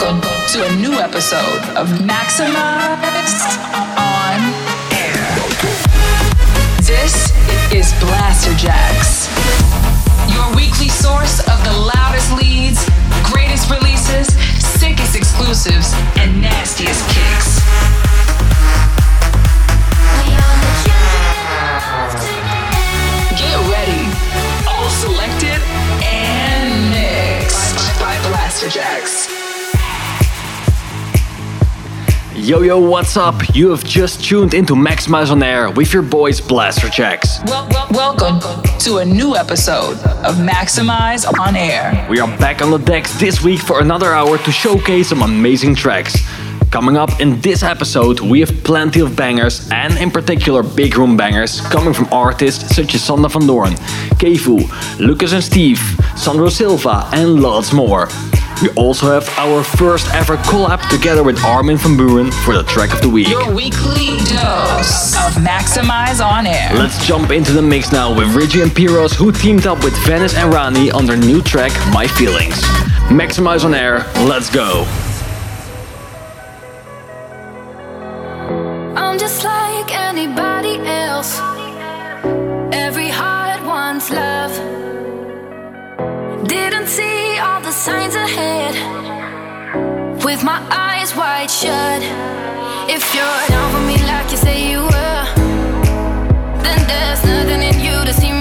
welcome to a new episode of Maxximize on Air. This is Blaster Blasterjaxx, your weekly source of the loudest leads, greatest releases, sickest exclusives, and nastiest Yo yo, what's up? You have just tuned into Maxximize on Air with your boys Blasterjaxx. Well, well, welcome to a new episode of Maxximize on Air. We are back on the decks this week for another hour to showcase some amazing tracks. Coming up in this episode, we have plenty of bangers and in particular big room bangers coming from artists such as Sander van Doorn, Kevu, Lucas and Steve, Sandro Silva, and lots more. We also have our first ever collab together with Armin van Buuren for the track of the week. Your weekly dose of Maxximize on Air. Let's jump into the mix now with Reggie and Piros who teamed up with Venice and Rani on their new track My Feelings. Maxximize on air, let's go. Signs ahead. With my eyes wide shut. If you're down for me like you say you were, then there's nothing in you to see me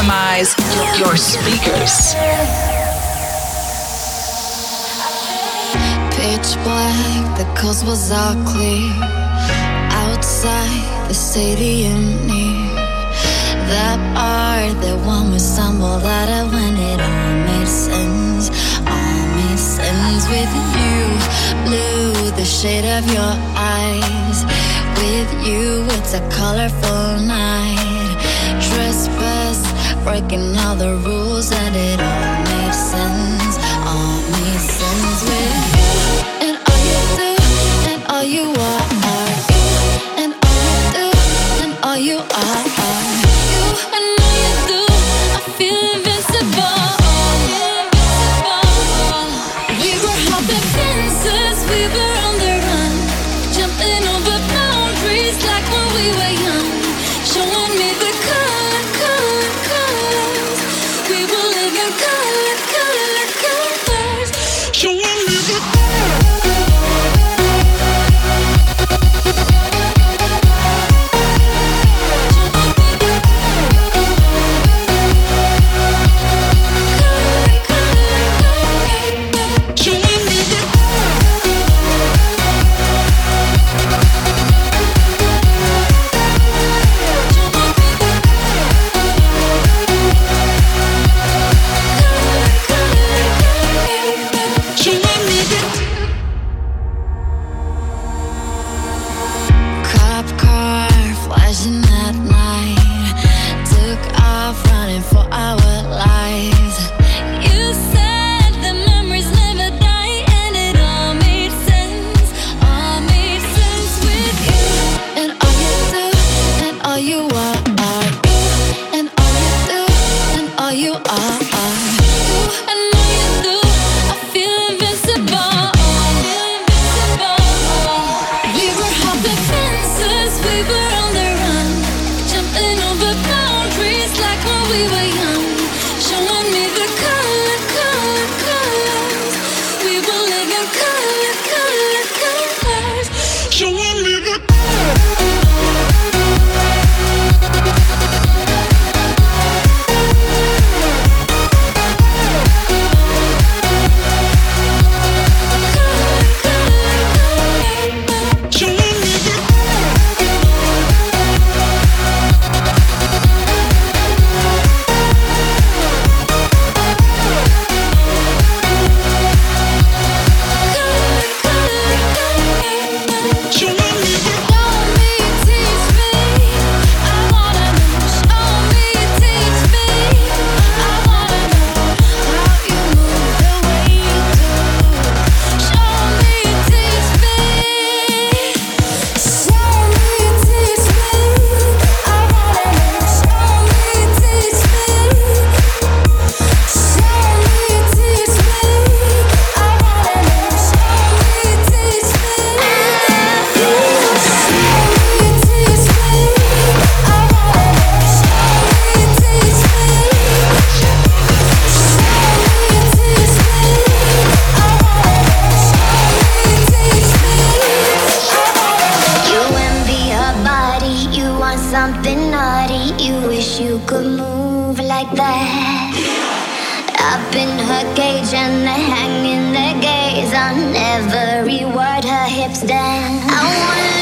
maximize your speakers. Pitch black, the coast was clear. Outside the stadium near that art, that one we stumbled out of when it all made sense. All made sense with you, blue, the shade of your eyes. With you, it's a colorful night breaking all the rules, and it all made sense. All made sense with you. And all you do, and all you are, are you. And all you do, and all you are, are. you could move like that. Up in her cage and hanging their gaze on every word her hips dance. I wanna.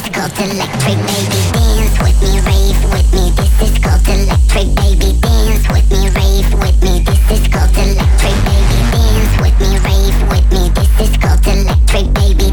is gold electric, baby. Dance with me, rave with me. This is gold electric, baby. Dance with me, rave with me. This is gold electric, baby. Dance with me, rave with me. This is gold electric, baby.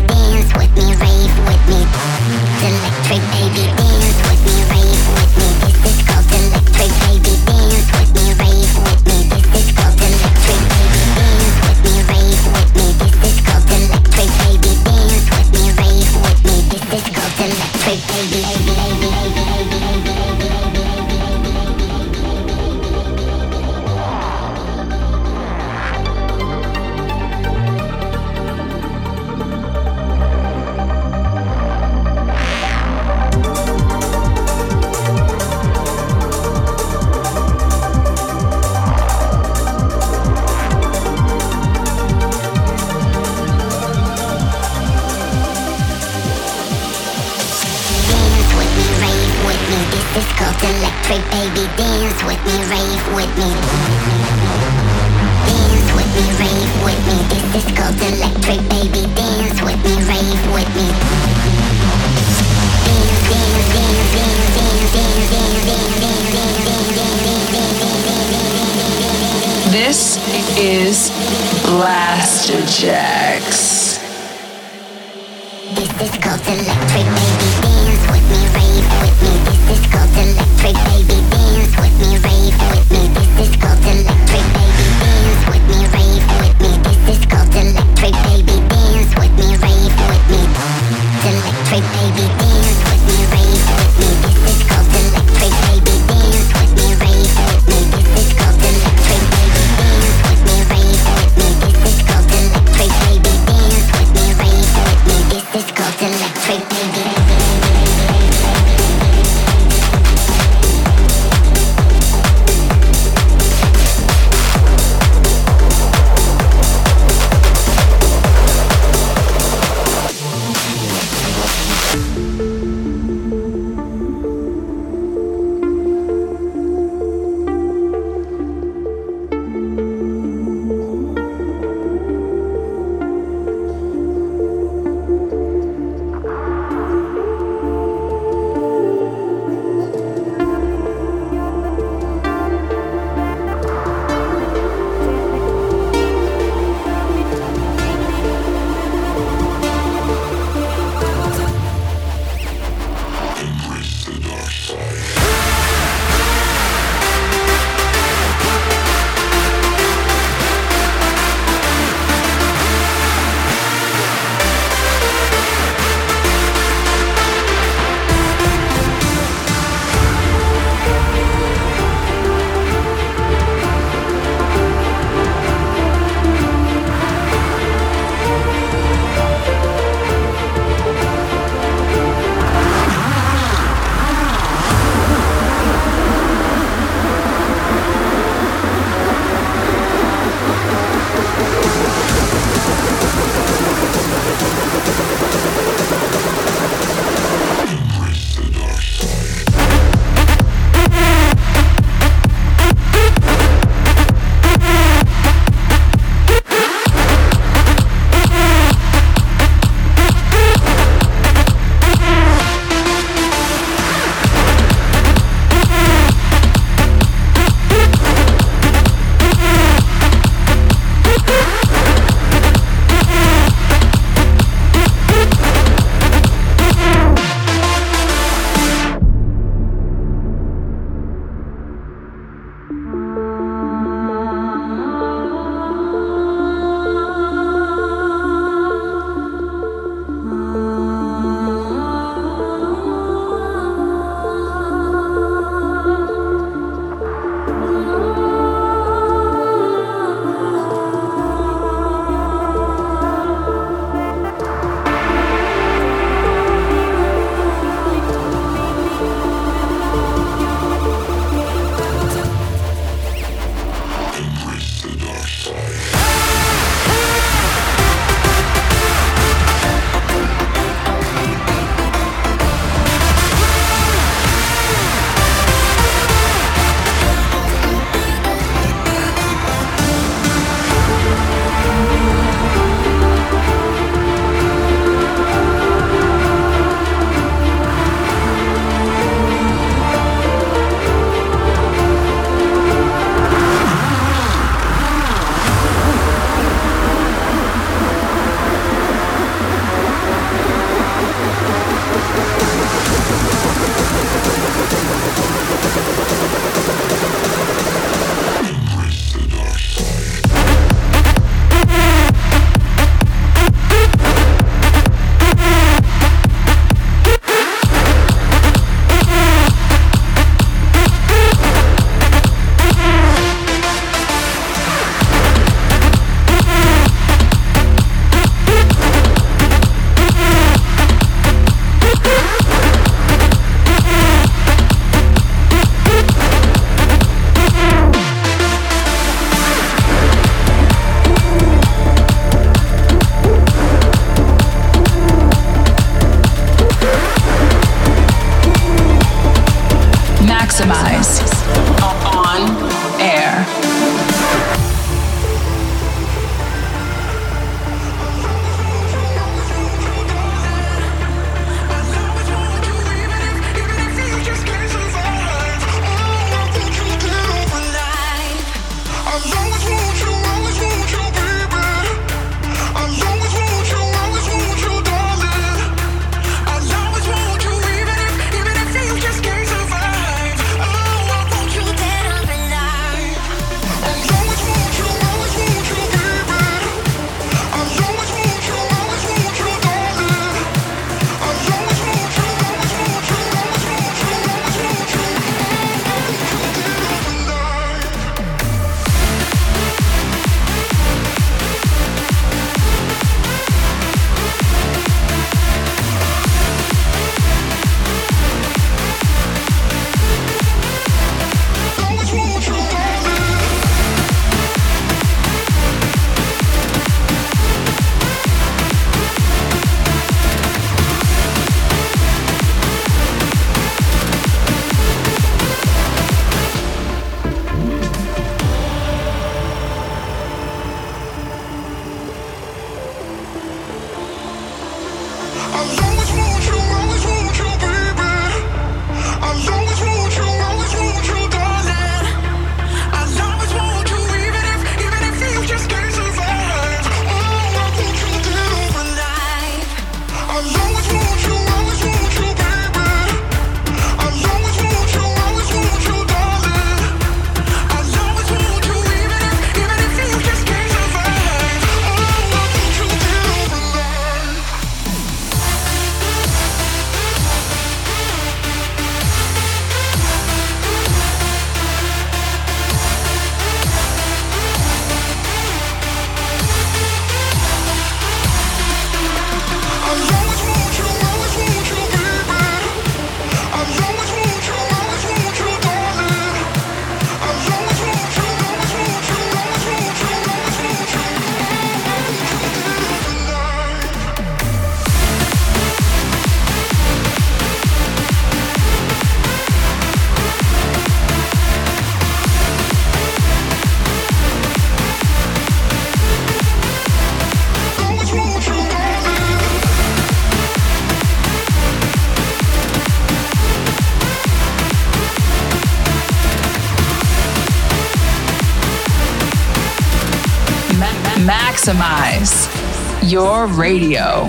Your radio.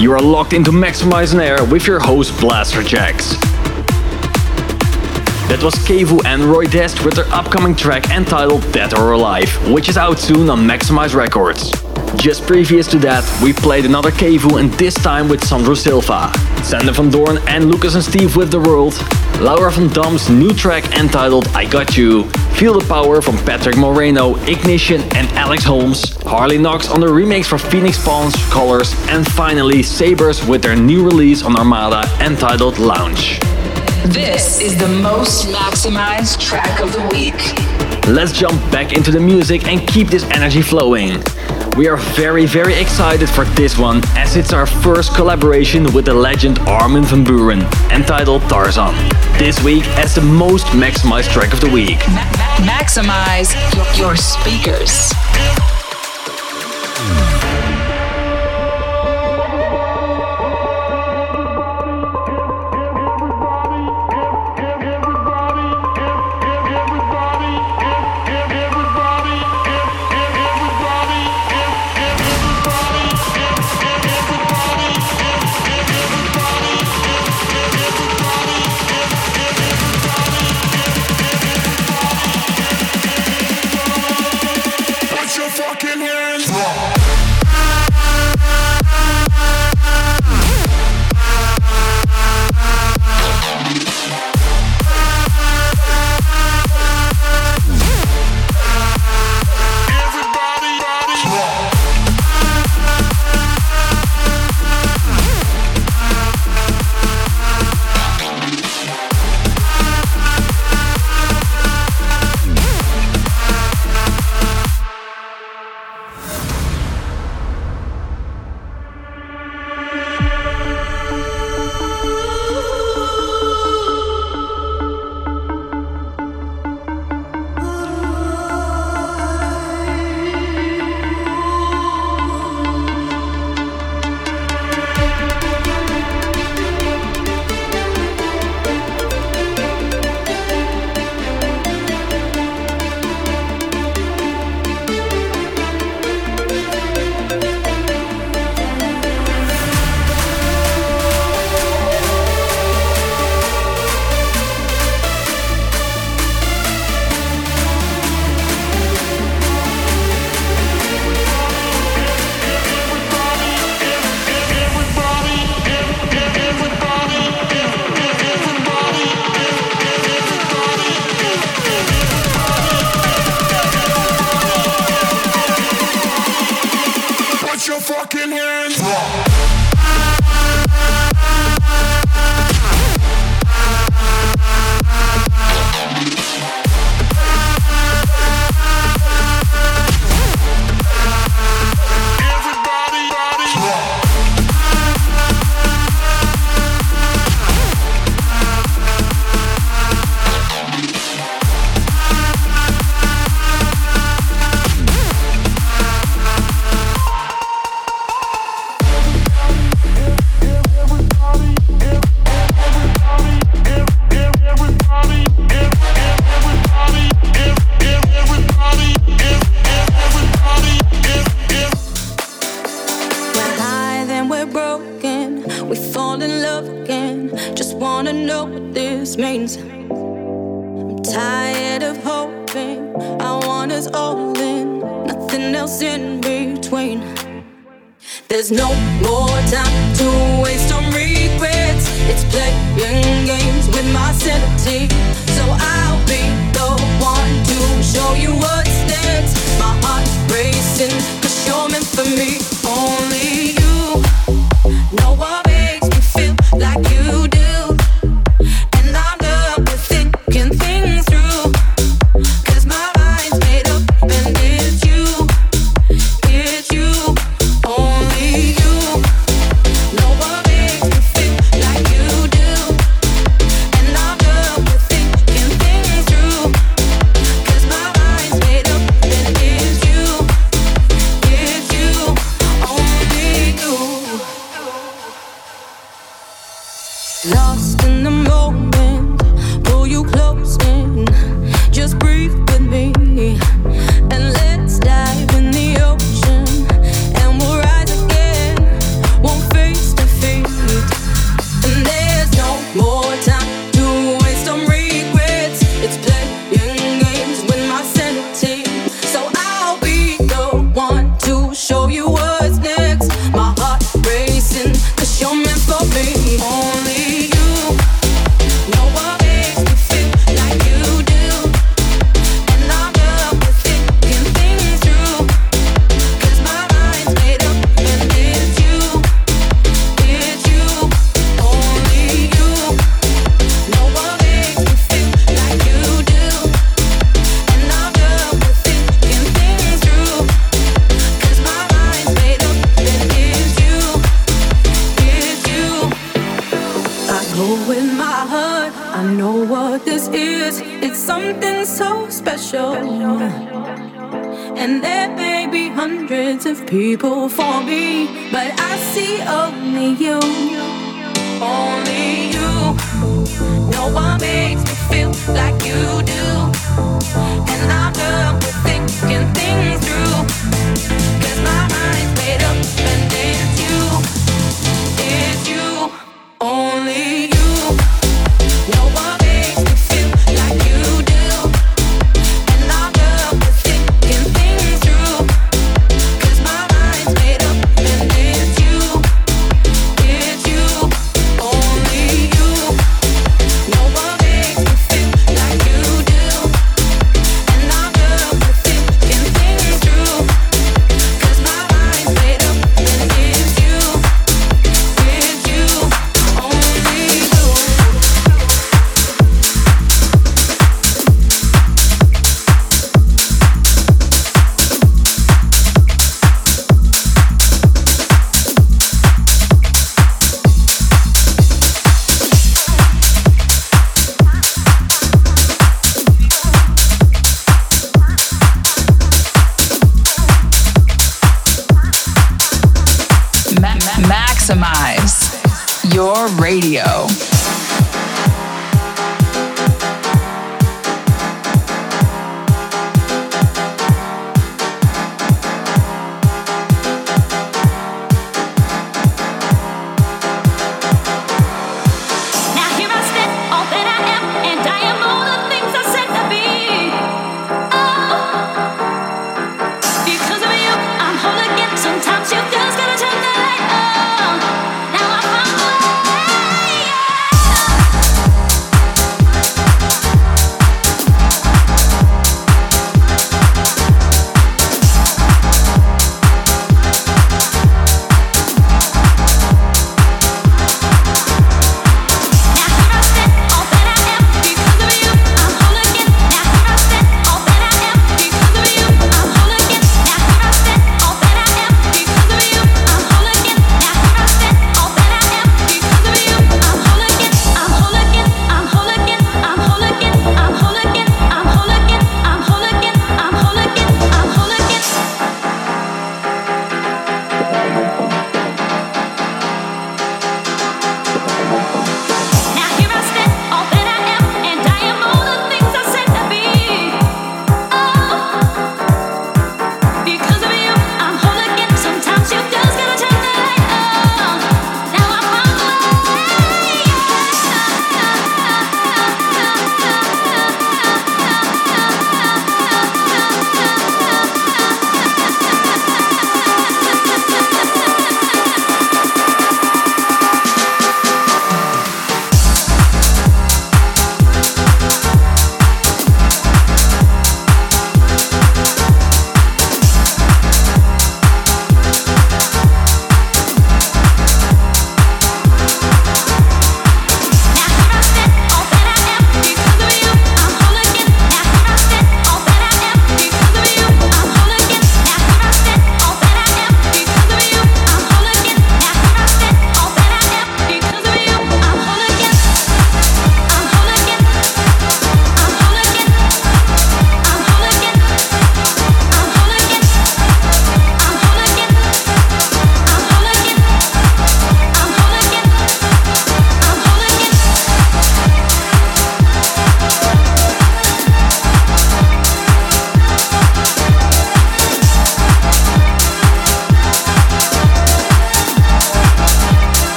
You are locked into Maxximize Air with your host Blasterjaxx. That was Kevu and Roy Dest with their upcoming track entitled Dead or Alive, which is out soon on Maxximize Records. Just previous to that, we played another Kevu and this time with Sandro Silva, Sander van Doorn and Lucas and Steve with The World, Laura van Dam's new track entitled I Got You, Feel the Power from Patrick Moreno, Ignition and Alex Holmes, Harley Knox on the remix for Phoenix Palms Colors, and finally Sabres with their new release on Armada entitled Lounge. This is the most maximized track of the week. Let's jump back into the music and keep this energy flowing. We are very, very excited for this one as it's our first collaboration with the legend Armin van Buuren, entitled Tarzan. This week as the most maximized track of the week. Ma- maximize your speakers. Your fucking only you. Only you. No one makes me feel like you do. And I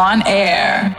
on air.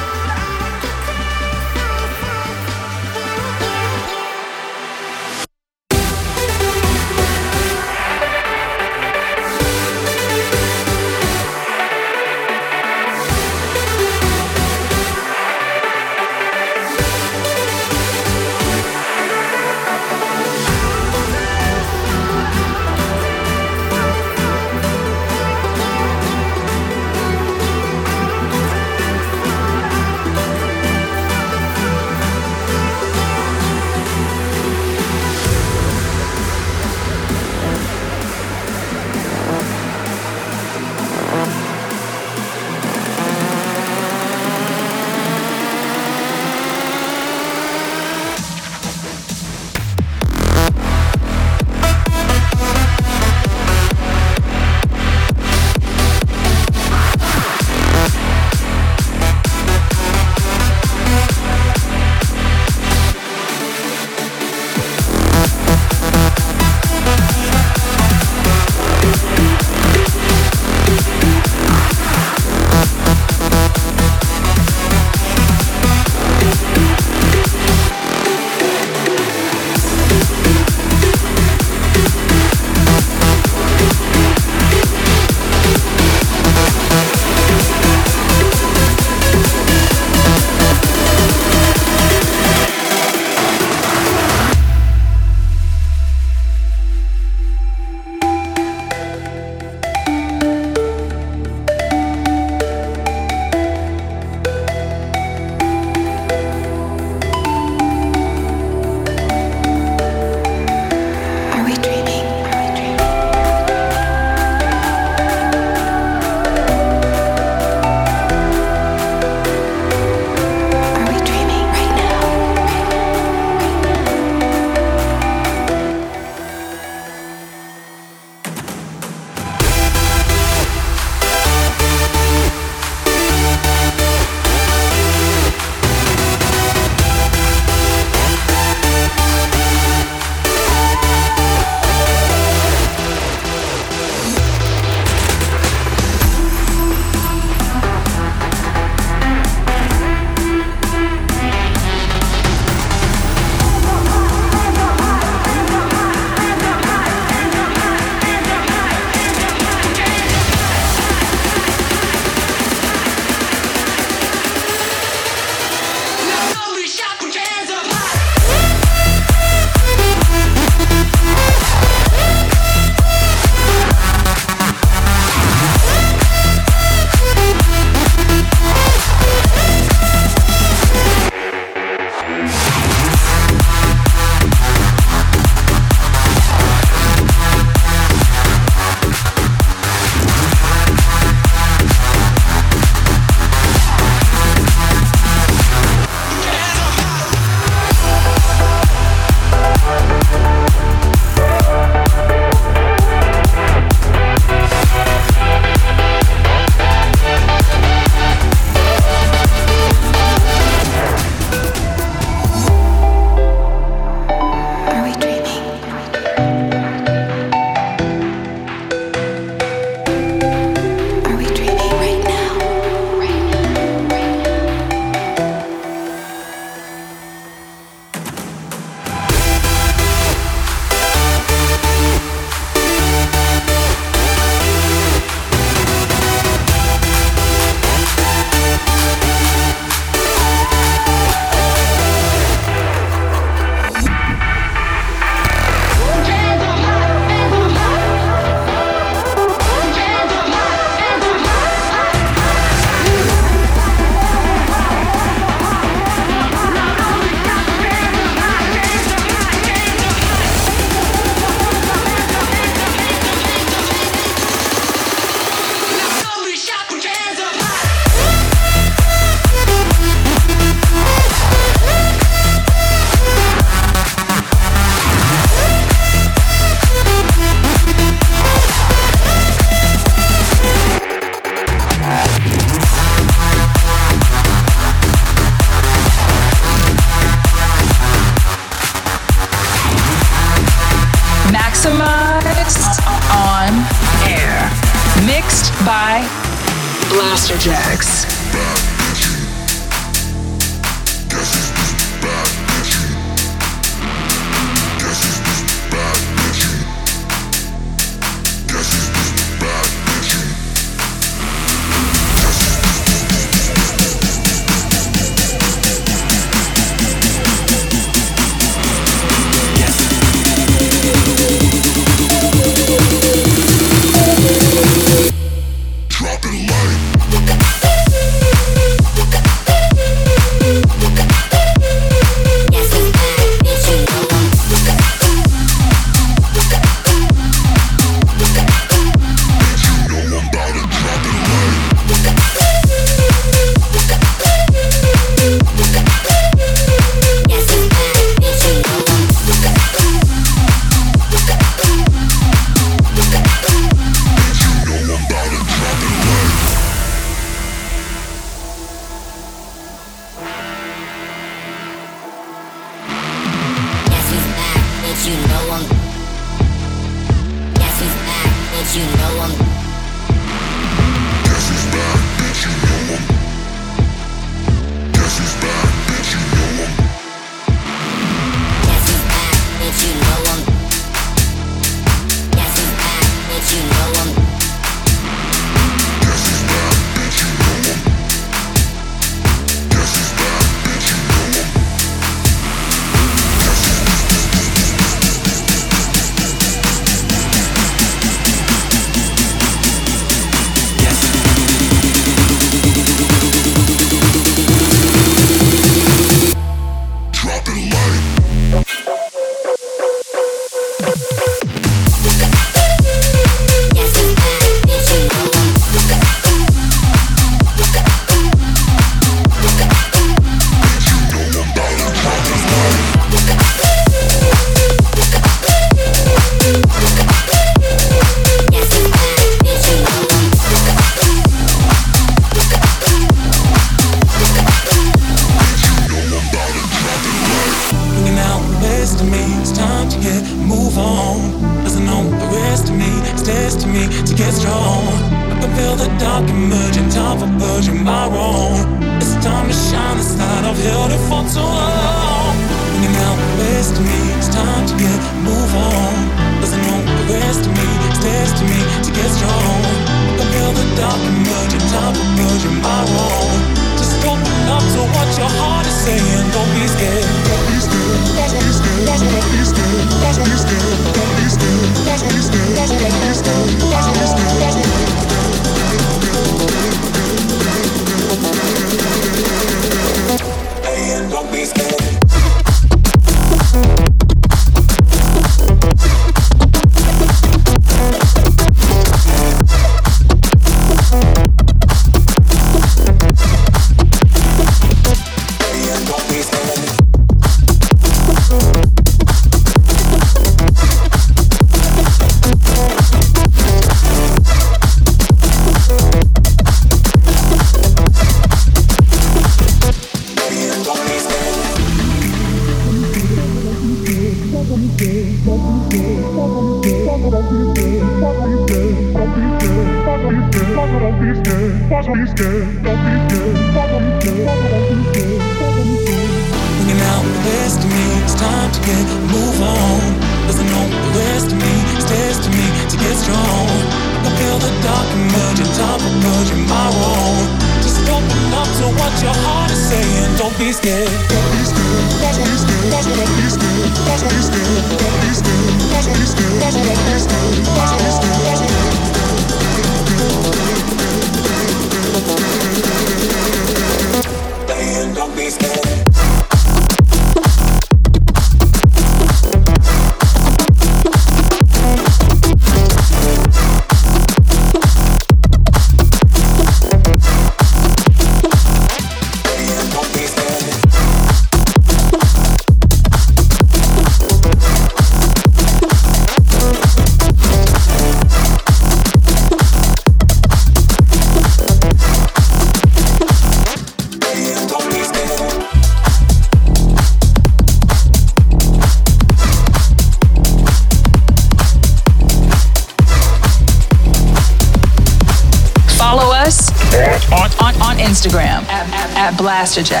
At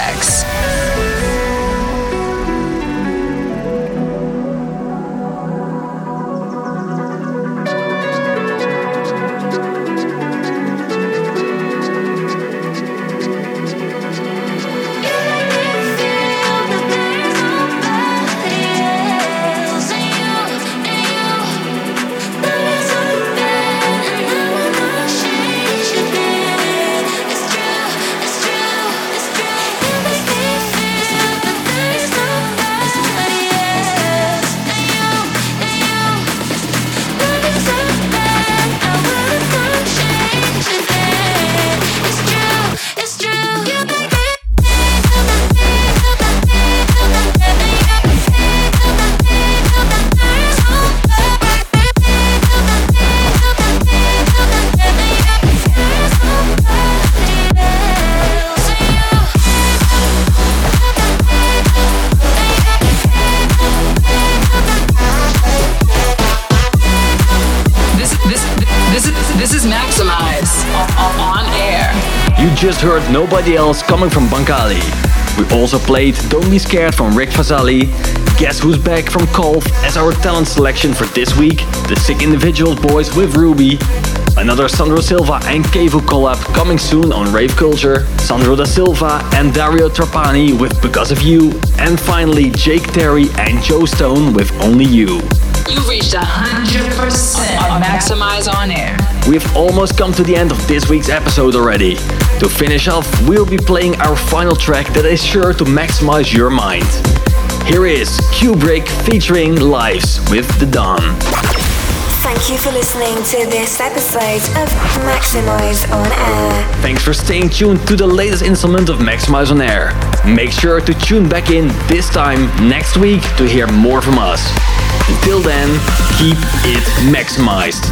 Nobody Else coming from Bancali. We also played Don't Be Scared from Rick Fazzali, Guess Who's Back from Kolf as our talent selection for this week, The Sick Individuals Boys with Ruby, another Sandro Silva and Kevu collab coming soon on Rave Culture, Sandro da Silva and Dario Trapani with Because of You, and finally Jake Terry and Joe Stone with Only You. You've reached 100% on Maxximize On Air. We've almost come to the end of this week's episode already. To finish off, we'll be playing our final track that is sure to maximize your mind. Here is Cuebrick featuring Lives with The Dawn. Thank you for listening to this episode of Maxximize on Air. Thanks for staying tuned to the latest installment of Maxximize on Air. Make sure to tune back in this time next week to hear more from us. Until then, keep it maximized.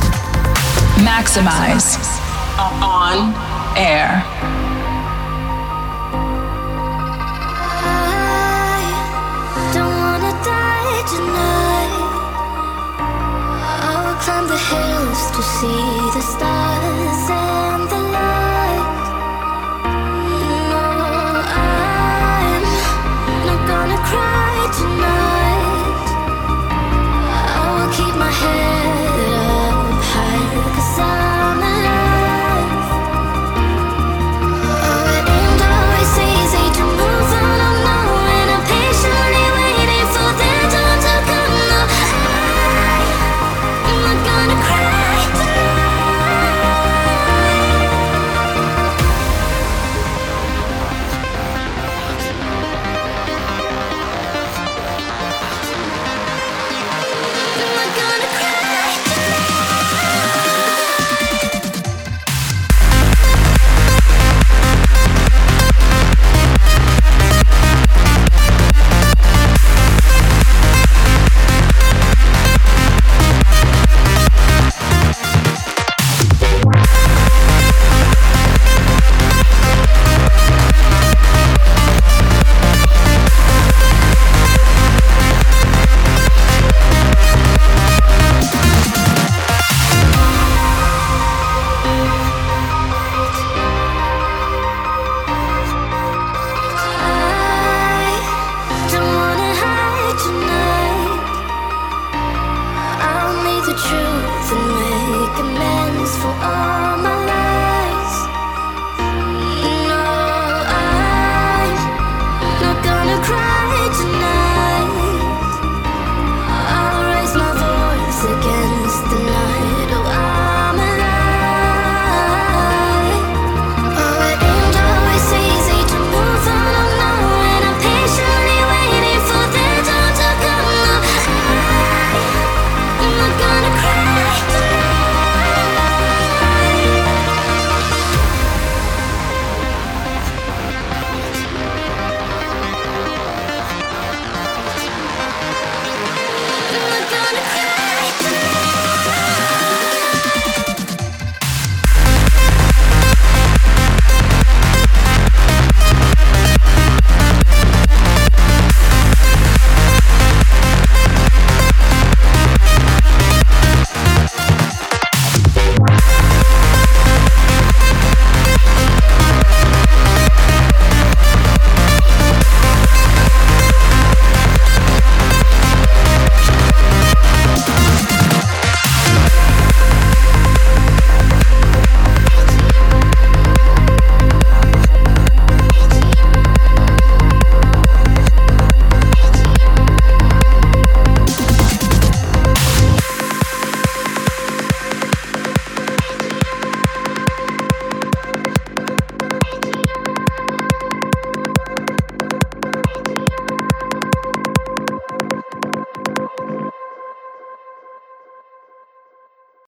Maxximize on air. to see the stars and the light. No, I'm not gonna cry tonight. I will keep my head.